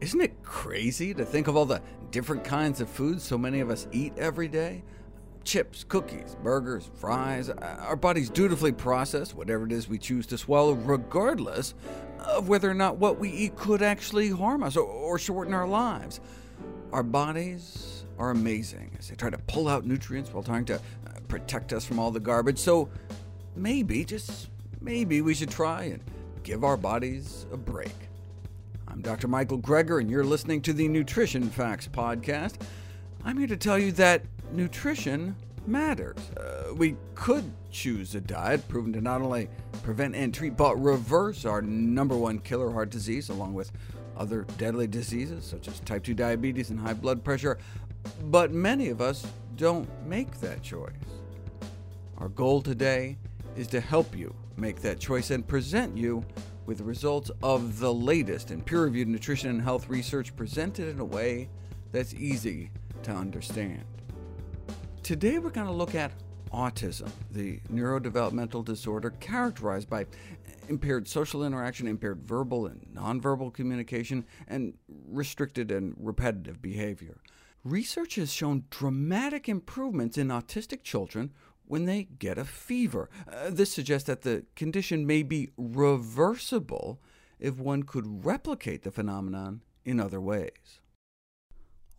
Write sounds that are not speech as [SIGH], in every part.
Isn't it crazy to think of all the different kinds of foods so many of us eat every day? Chips, cookies, burgers, fries. Our bodies dutifully process whatever it is we choose to swallow, regardless of whether or not what we eat could actually harm us or, or shorten our lives. Our bodies are amazing as they try to pull out nutrients while trying to uh, protect us from all the garbage. So maybe, just maybe, we should try and give our bodies a break. I'm Dr. Michael Greger, and you're listening to the Nutrition Facts Podcast. I'm here to tell you that nutrition matters. Uh, we could choose a diet proven to not only prevent and treat, but reverse our number one killer heart disease, along with other deadly diseases such as type 2 diabetes and high blood pressure. But many of us don't make that choice. Our goal today is to help you make that choice and present you with the results of the latest in peer reviewed nutrition and health research presented in a way that's easy to understand. Today, we're going to look at autism, the neurodevelopmental disorder characterized by impaired social interaction, impaired verbal and nonverbal communication, and restricted and repetitive behavior. Research has shown dramatic improvements in autistic children when they get a fever. Uh, this suggests that the condition may be reversible if one could replicate the phenomenon in other ways.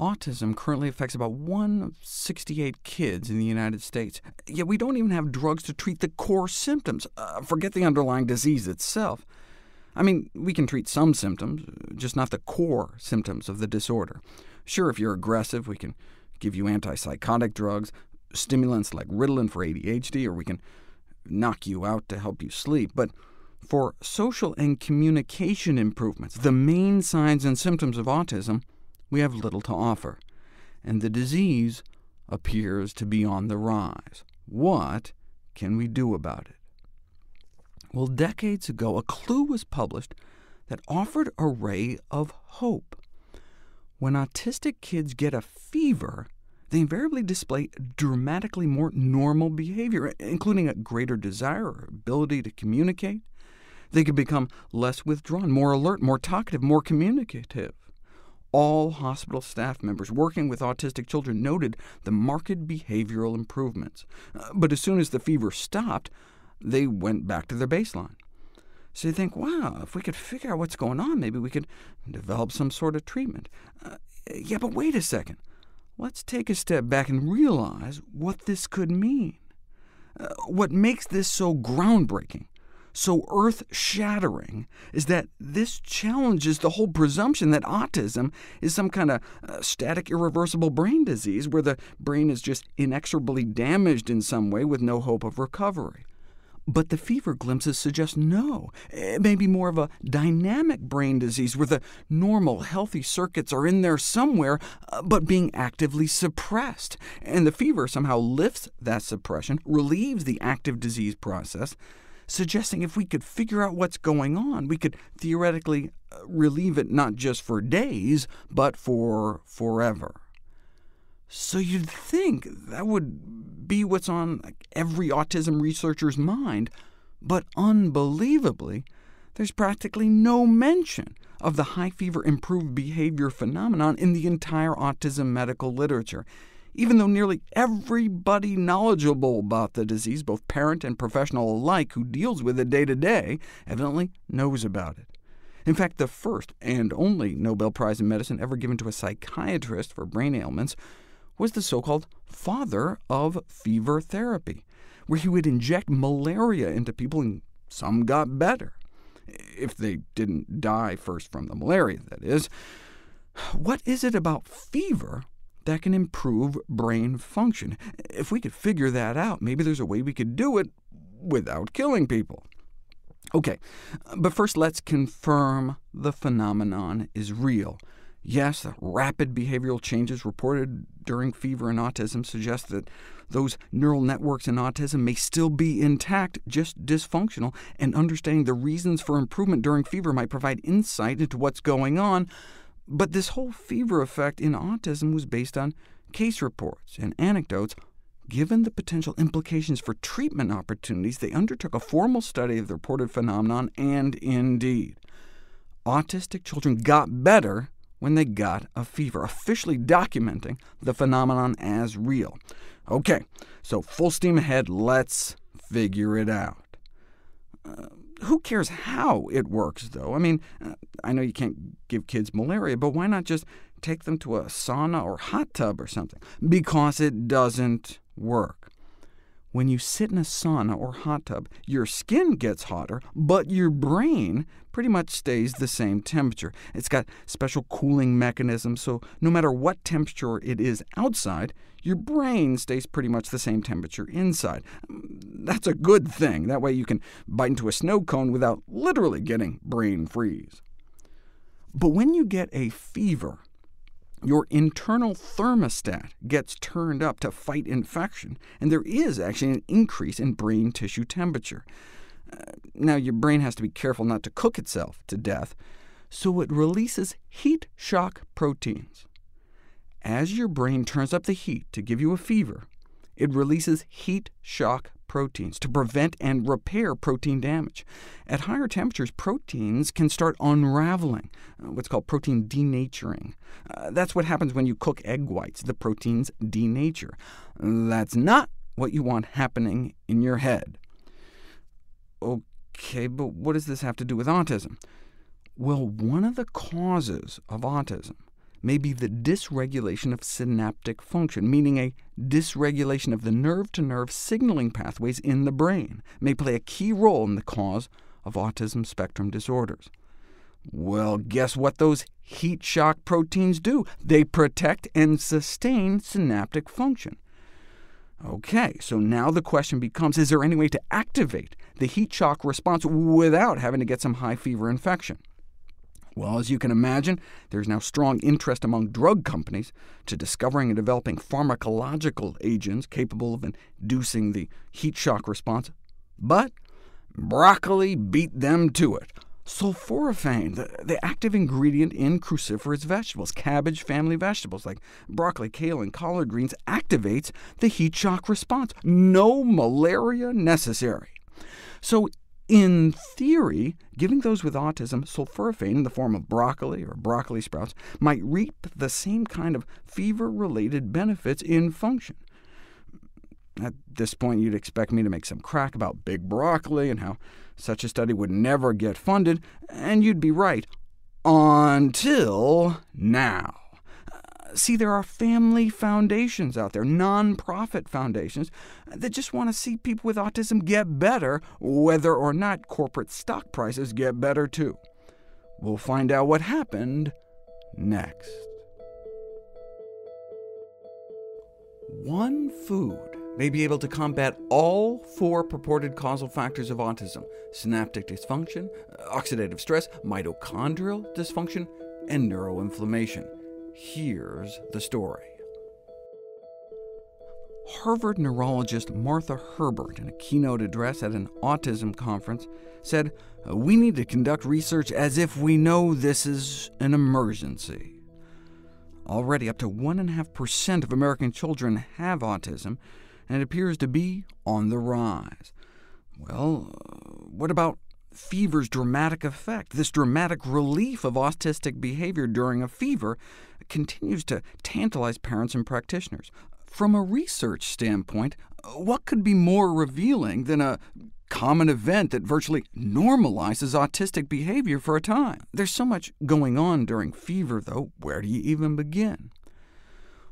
Autism currently affects about 1 of 68 kids in the United States, yet we don't even have drugs to treat the core symptoms. Uh, forget the underlying disease itself. I mean, we can treat some symptoms, just not the core symptoms of the disorder. Sure, if you're aggressive, we can give you antipsychotic drugs, stimulants like Ritalin for ADHD, or we can knock you out to help you sleep. But for social and communication improvements, the main signs and symptoms of autism, we have little to offer, and the disease appears to be on the rise. What can we do about it? Well, decades ago, a clue was published that offered a ray of hope. When autistic kids get a fever, they invariably display dramatically more normal behavior, including a greater desire or ability to communicate. They could become less withdrawn, more alert, more talkative, more communicative. All hospital staff members working with autistic children noted the marked behavioral improvements. Uh, but as soon as the fever stopped, they went back to their baseline. So you think, wow, if we could figure out what's going on, maybe we could develop some sort of treatment. Uh, yeah, but wait a second. Let's take a step back and realize what this could mean. Uh, what makes this so groundbreaking, so earth-shattering, is that this challenges the whole presumption that autism is some kind of uh, static, irreversible brain disease where the brain is just inexorably damaged in some way with no hope of recovery. But the fever glimpses suggest no. It may be more of a dynamic brain disease where the normal, healthy circuits are in there somewhere, uh, but being actively suppressed. And the fever somehow lifts that suppression, relieves the active disease process, suggesting if we could figure out what's going on, we could theoretically uh, relieve it not just for days, but for forever. So you'd think that would be what's on every autism researcher's mind, but unbelievably, there's practically no mention of the high fever improved behavior phenomenon in the entire autism medical literature, even though nearly everybody knowledgeable about the disease, both parent and professional alike who deals with it day to day, evidently knows about it. In fact, the first and only Nobel Prize in Medicine ever given to a psychiatrist for brain ailments was the so-called father of fever therapy, where he would inject malaria into people and some got better. If they didn't die first from the malaria, that is. What is it about fever that can improve brain function? If we could figure that out, maybe there's a way we could do it without killing people. OK, but first let's confirm the phenomenon is real. Yes, the rapid behavioral changes reported during fever and autism suggest that those neural networks in autism may still be intact, just dysfunctional, and understanding the reasons for improvement during fever might provide insight into what's going on. But this whole fever effect in autism was based on case reports and anecdotes. Given the potential implications for treatment opportunities, they undertook a formal study of the reported phenomenon, and indeed, autistic children got better when they got a fever, officially documenting the phenomenon as real. OK, so full steam ahead, let's figure it out. Uh, who cares how it works, though? I mean, uh, I know you can't give kids malaria, but why not just take them to a sauna or hot tub or something? Because it doesn't work. When you sit in a sauna or hot tub, your skin gets hotter, but your brain pretty much stays the same temperature. It's got special cooling mechanisms, so no matter what temperature it is outside, your brain stays pretty much the same temperature inside. That's a good thing. That way you can bite into a snow cone without literally getting brain freeze. But when you get a fever, your internal thermostat gets turned up to fight infection, and there is actually an increase in brain tissue temperature. Uh, now, your brain has to be careful not to cook itself to death, so it releases heat shock proteins. As your brain turns up the heat to give you a fever, it releases heat shock proteins to prevent and repair protein damage. At higher temperatures, proteins can start unraveling, uh, what's called protein denaturing. Uh, that's what happens when you cook egg whites. The proteins denature. That's not what you want happening in your head. OK, but what does this have to do with autism? Well, one of the causes of autism may be the dysregulation of synaptic function, meaning a dysregulation of the nerve-to-nerve -nerve signaling pathways in the brain, may play a key role in the cause of autism spectrum disorders. Well, guess what those heat shock proteins do? They protect and sustain synaptic function. OK, so now the question becomes, is there any way to activate the heat shock response without having to get some high fever infection? Well, as you can imagine, there's now strong interest among drug companies to discovering and developing pharmacological agents capable of inducing the heat shock response. But broccoli beat them to it. Sulforaphane, the, the active ingredient in cruciferous vegetables, cabbage family vegetables like broccoli, kale, and collard greens, activates the heat shock response. No malaria necessary. So in theory, giving those with autism sulforaphane in the form of broccoli or broccoli sprouts might reap the same kind of fever-related benefits in function. At this point, you'd expect me to make some crack about big broccoli and how such a study would never get funded, and you'd be right, until now. See, there are family foundations out there, non-profit foundations, that just want to see people with autism get better, whether or not corporate stock prices get better too. We'll find out what happened next. One food may be able to combat all four purported causal factors of autism synaptic dysfunction, oxidative stress, mitochondrial dysfunction, and neuroinflammation. Here's the story. Harvard neurologist Martha Herbert, in a keynote address at an autism conference, said, We need to conduct research as if we know this is an emergency. Already up to 1.5% of American children have autism, and it appears to be on the rise. Well, uh, what about fever's dramatic effect? This dramatic relief of autistic behavior during a fever continues to tantalize parents and practitioners. From a research standpoint, what could be more revealing than a common event that virtually normalizes autistic behavior for a time? There's so much going on during fever, though. Where do you even begin?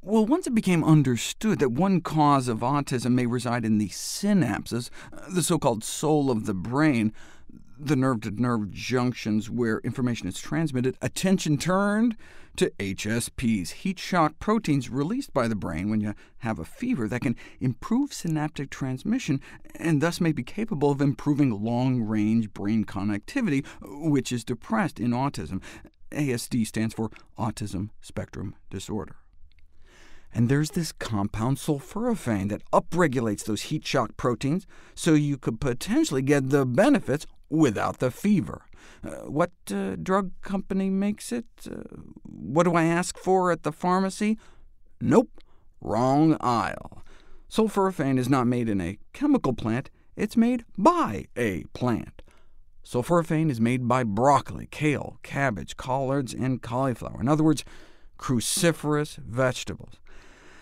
Well, once it became understood that one cause of autism may reside in the synapses, the so-called soul of the brain, the nerve-to-nerve -nerve junctions where information is transmitted, attention turned to HSPs, heat shock proteins released by the brain when you have a fever that can improve synaptic transmission, and thus may be capable of improving long-range brain connectivity, which is depressed in autism. ASD stands for Autism Spectrum Disorder. And there's this compound sulforaphane that upregulates those heat shock proteins, so you could potentially get the benefits without the fever. Uh, what uh, drug company makes it? Uh, what do I ask for at the pharmacy? Nope, wrong aisle. Sulforaphane is not made in a chemical plant, it's made by a plant. Sulforaphane is made by broccoli, kale, cabbage, collards, and cauliflower. In other words, cruciferous vegetables.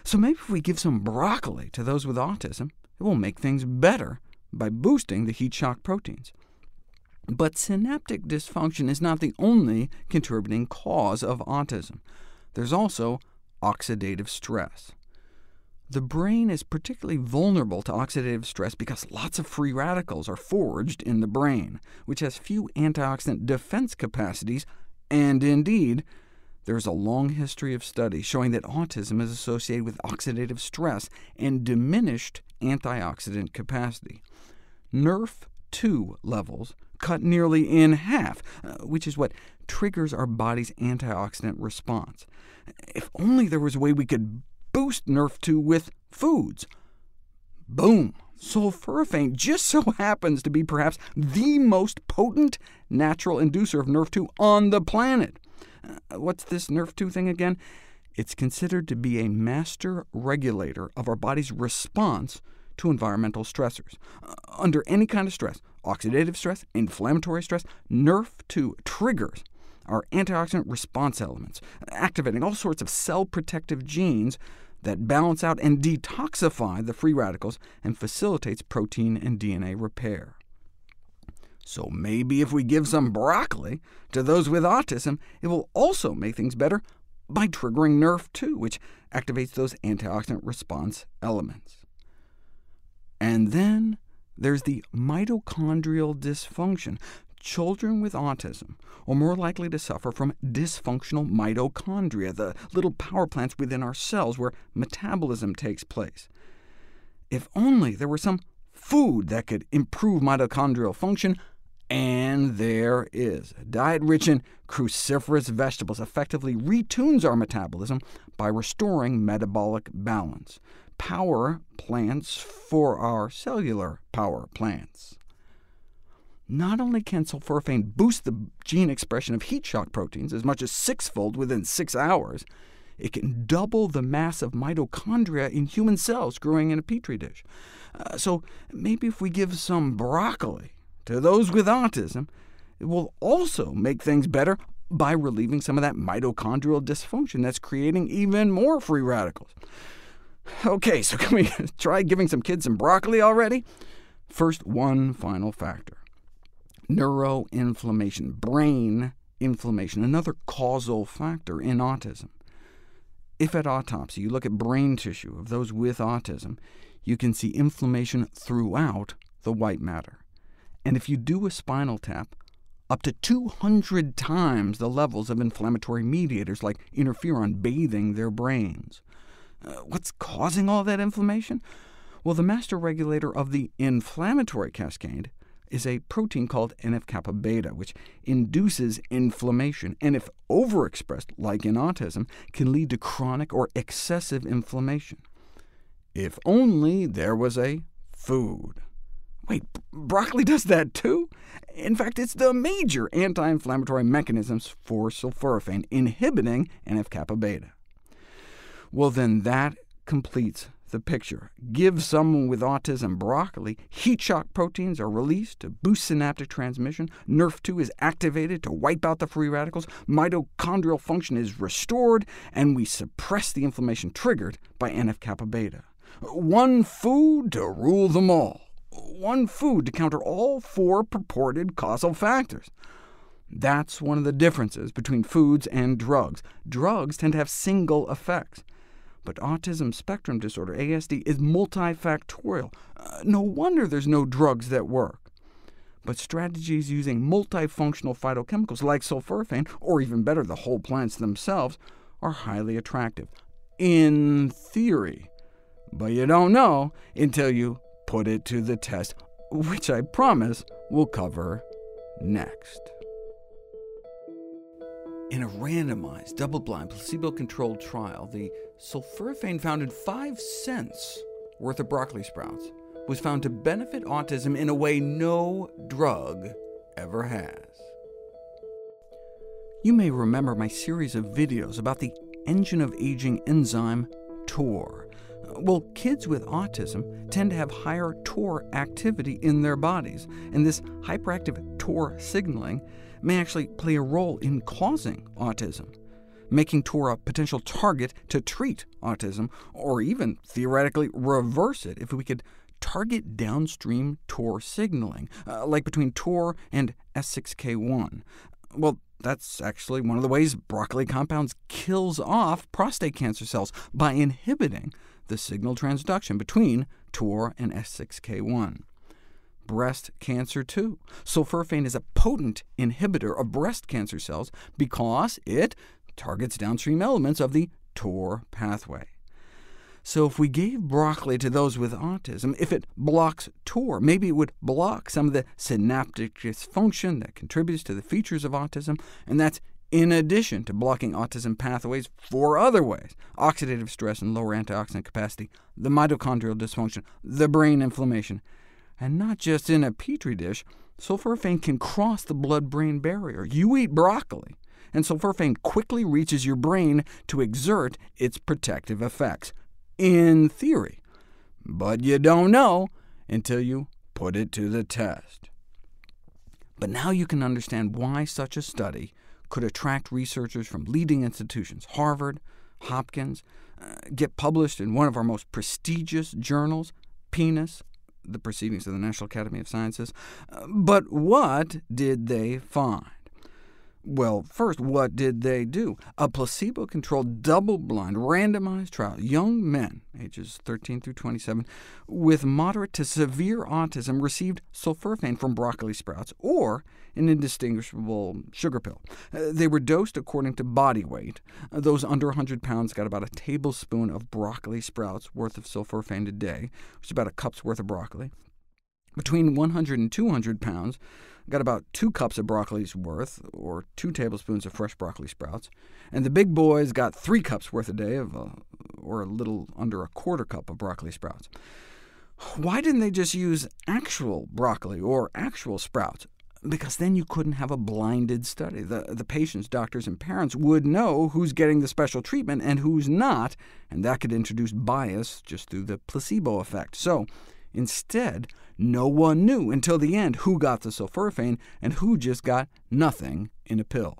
So maybe if we give some broccoli to those with autism, it will make things better by boosting the heat shock proteins. But synaptic dysfunction is not the only contributing cause of autism. There's also oxidative stress. The brain is particularly vulnerable to oxidative stress because lots of free radicals are forged in the brain, which has few antioxidant defense capacities, and indeed, there's a long history of studies showing that autism is associated with oxidative stress and diminished antioxidant capacity. NRF2 levels cut nearly in half, uh, which is what triggers our body's antioxidant response. If only there was a way we could boost NRF2 with foods. Boom! Sulforaphane just so [LAUGHS] happens to be perhaps the most potent natural inducer of NRF2 on the planet. Uh, what's this NRF2 thing again? It's considered to be a master regulator of our body's response to environmental stressors. Uh, under any kind of stress, oxidative stress, inflammatory stress, NRF2 triggers our antioxidant response elements, activating all sorts of cell-protective genes that balance out and detoxify the free radicals and facilitates protein and DNA repair. So maybe if we give some broccoli to those with autism, it will also make things better by triggering NRF2, which activates those antioxidant response elements. And then there's the mitochondrial dysfunction, Children with autism are more likely to suffer from dysfunctional mitochondria, the little power plants within our cells where metabolism takes place. If only there were some food that could improve mitochondrial function, and there is. A diet rich in cruciferous vegetables effectively retunes our metabolism by restoring metabolic balance. Power plants for our cellular power plants. Not only can sulforaphane boost the gene expression of heat shock proteins as much as sixfold within six hours, it can double the mass of mitochondria in human cells growing in a petri dish. Uh, so maybe if we give some broccoli to those with autism, it will also make things better by relieving some of that mitochondrial dysfunction that's creating even more free radicals. [LAUGHS] OK, so can we [LAUGHS] try giving some kids some broccoli already? First, one final factor neuroinflammation, brain inflammation, another causal factor in autism. If at autopsy you look at brain tissue of those with autism, you can see inflammation throughout the white matter. And if you do a spinal tap, up to 200 times the levels of inflammatory mediators like interferon bathing their brains. Uh, what's causing all that inflammation? Well, the master regulator of the inflammatory cascade is a protein called NF-kappa beta, which induces inflammation, and if overexpressed, like in autism, can lead to chronic or excessive inflammation. If only there was a food. Wait, broccoli does that too? In fact, it's the major anti-inflammatory mechanisms for sulforaphane, inhibiting NF-kappa beta. Well, then that completes the picture. Give someone with autism broccoli, heat shock proteins are released to boost synaptic transmission, NRF2 is activated to wipe out the free radicals, mitochondrial function is restored, and we suppress the inflammation triggered by NF-kappa beta. One food to rule them all. One food to counter all four purported causal factors. That's one of the differences between foods and drugs. Drugs tend to have single effects. But autism spectrum disorder, ASD, is multifactorial. Uh, no wonder there's no drugs that work. But strategies using multifunctional phytochemicals like sulforaphane, or even better, the whole plants themselves, are highly attractive. In theory. But you don't know until you put it to the test, which I promise we'll cover next. In a randomized, double-blind, placebo-controlled trial, the sulforaphane found in 5 cents worth of broccoli sprouts was found to benefit autism in a way no drug ever has. You may remember my series of videos about the engine of aging enzyme TOR. Well, kids with autism tend to have higher TOR activity in their bodies, and this hyperactive TOR signaling may actually play a role in causing autism, making TOR a potential target to treat autism, or even theoretically reverse it if we could target downstream TOR signaling, uh, like between TOR and S6K1. Well, that's actually one of the ways broccoli compounds kills off prostate cancer cells, by inhibiting the signal transduction between TOR and S6K1. Breast cancer, too. Sulforaphane is a potent inhibitor of breast cancer cells because it targets downstream elements of the TOR pathway. So if we gave broccoli to those with autism, if it blocks TOR, maybe it would block some of the synaptic dysfunction that contributes to the features of autism, and that's in addition to blocking autism pathways four other ways— oxidative stress and lower antioxidant capacity, the mitochondrial dysfunction, the brain inflammation. And not just in a petri dish, sulforaphane can cross the blood-brain barrier. You eat broccoli, and sulforaphane quickly reaches your brain to exert its protective effects in theory, but you don't know until you put it to the test. But now you can understand why such a study could attract researchers from leading institutions, Harvard, Hopkins, uh, get published in one of our most prestigious journals, PNAS, the Proceedings of the National Academy of Sciences. Uh, but what did they find? Well, first, what did they do? A placebo-controlled, double-blind, randomized trial, young men, ages 13 through 27, with moderate to severe autism received sulforaphane from broccoli sprouts, or an indistinguishable sugar pill. Uh, they were dosed according to body weight. Uh, those under 100 pounds got about a tablespoon of broccoli sprouts worth of sulforaphane a day, which is about a cup's worth of broccoli. Between 100 and 200 pounds, got about two cups of broccoli's worth, or two tablespoons of fresh broccoli sprouts, and the big boys got three cups worth a day, of, uh, or a little under a quarter cup of broccoli sprouts. Why didn't they just use actual broccoli or actual sprouts? Because then you couldn't have a blinded study. The, the patients, doctors, and parents would know who's getting the special treatment and who's not, and that could introduce bias just through the placebo effect. So Instead, no one knew until the end who got the sulforaphane and who just got nothing in a pill.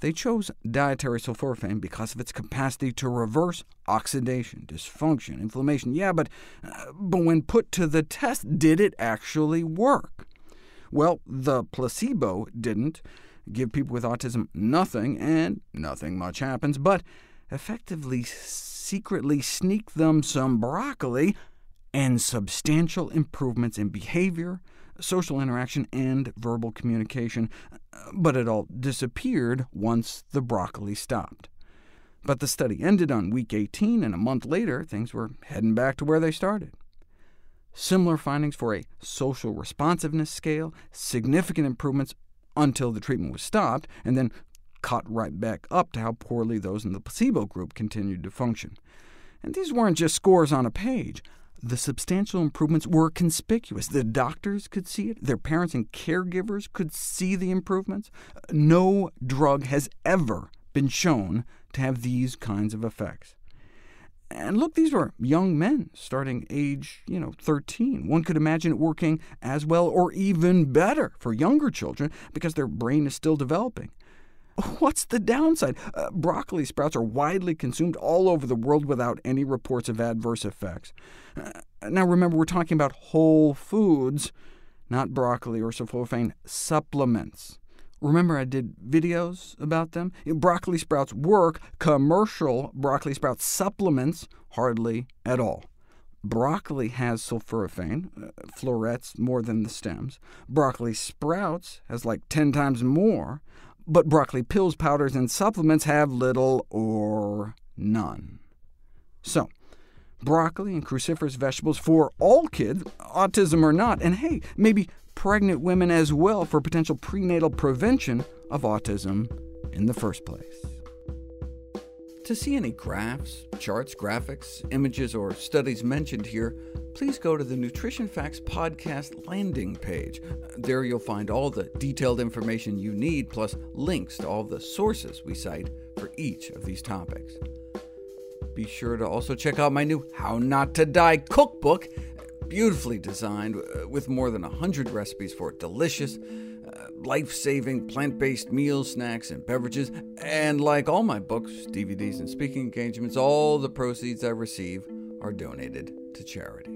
They chose dietary sulforaphane because of its capacity to reverse oxidation, dysfunction, inflammation. Yeah, but, uh, but when put to the test, did it actually work? Well, the placebo didn't. Give people with autism nothing, and nothing much happens, but effectively secretly sneak them some broccoli, and substantial improvements in behavior, social interaction, and verbal communication, uh, but it all disappeared once the broccoli stopped. But the study ended on week 18, and a month later things were heading back to where they started. Similar findings for a social responsiveness scale, significant improvements until the treatment was stopped, and then caught right back up to how poorly those in the placebo group continued to function. And these weren't just scores on a page. The substantial improvements were conspicuous. The doctors could see it. Their parents and caregivers could see the improvements. No drug has ever been shown to have these kinds of effects. And look, these were young men, starting age you know, 13. One could imagine it working as well or even better for younger children because their brain is still developing. [LAUGHS] What's the downside? Uh, broccoli sprouts are widely consumed all over the world without any reports of adverse effects. Uh, now remember, we're talking about whole foods, not broccoli or sulforaphane supplements. Remember I did videos about them? Broccoli sprouts work, commercial broccoli sprout supplements hardly at all. Broccoli has sulforaphane, uh, florets more than the stems. Broccoli sprouts has like 10 times more but broccoli pills, powders, and supplements have little or none. So, broccoli and cruciferous vegetables for all kids, autism or not, and hey, maybe pregnant women as well for potential prenatal prevention of autism in the first place. To see any graphs, charts, graphics, images, or studies mentioned here, please go to the Nutrition Facts podcast landing page. There you'll find all the detailed information you need, plus links to all the sources we cite for each of these topics. Be sure to also check out my new How Not to Die cookbook. beautifully designed uh, with more than 100 recipes for delicious, uh, life saving plant based meals, snacks, and beverages. And like all my books, DVDs, and speaking engagements, all the proceeds I receive are donated to charity.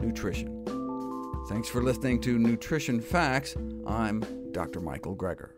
nutrition. Thanks for listening to Nutrition Facts. I'm Dr. Michael Greger.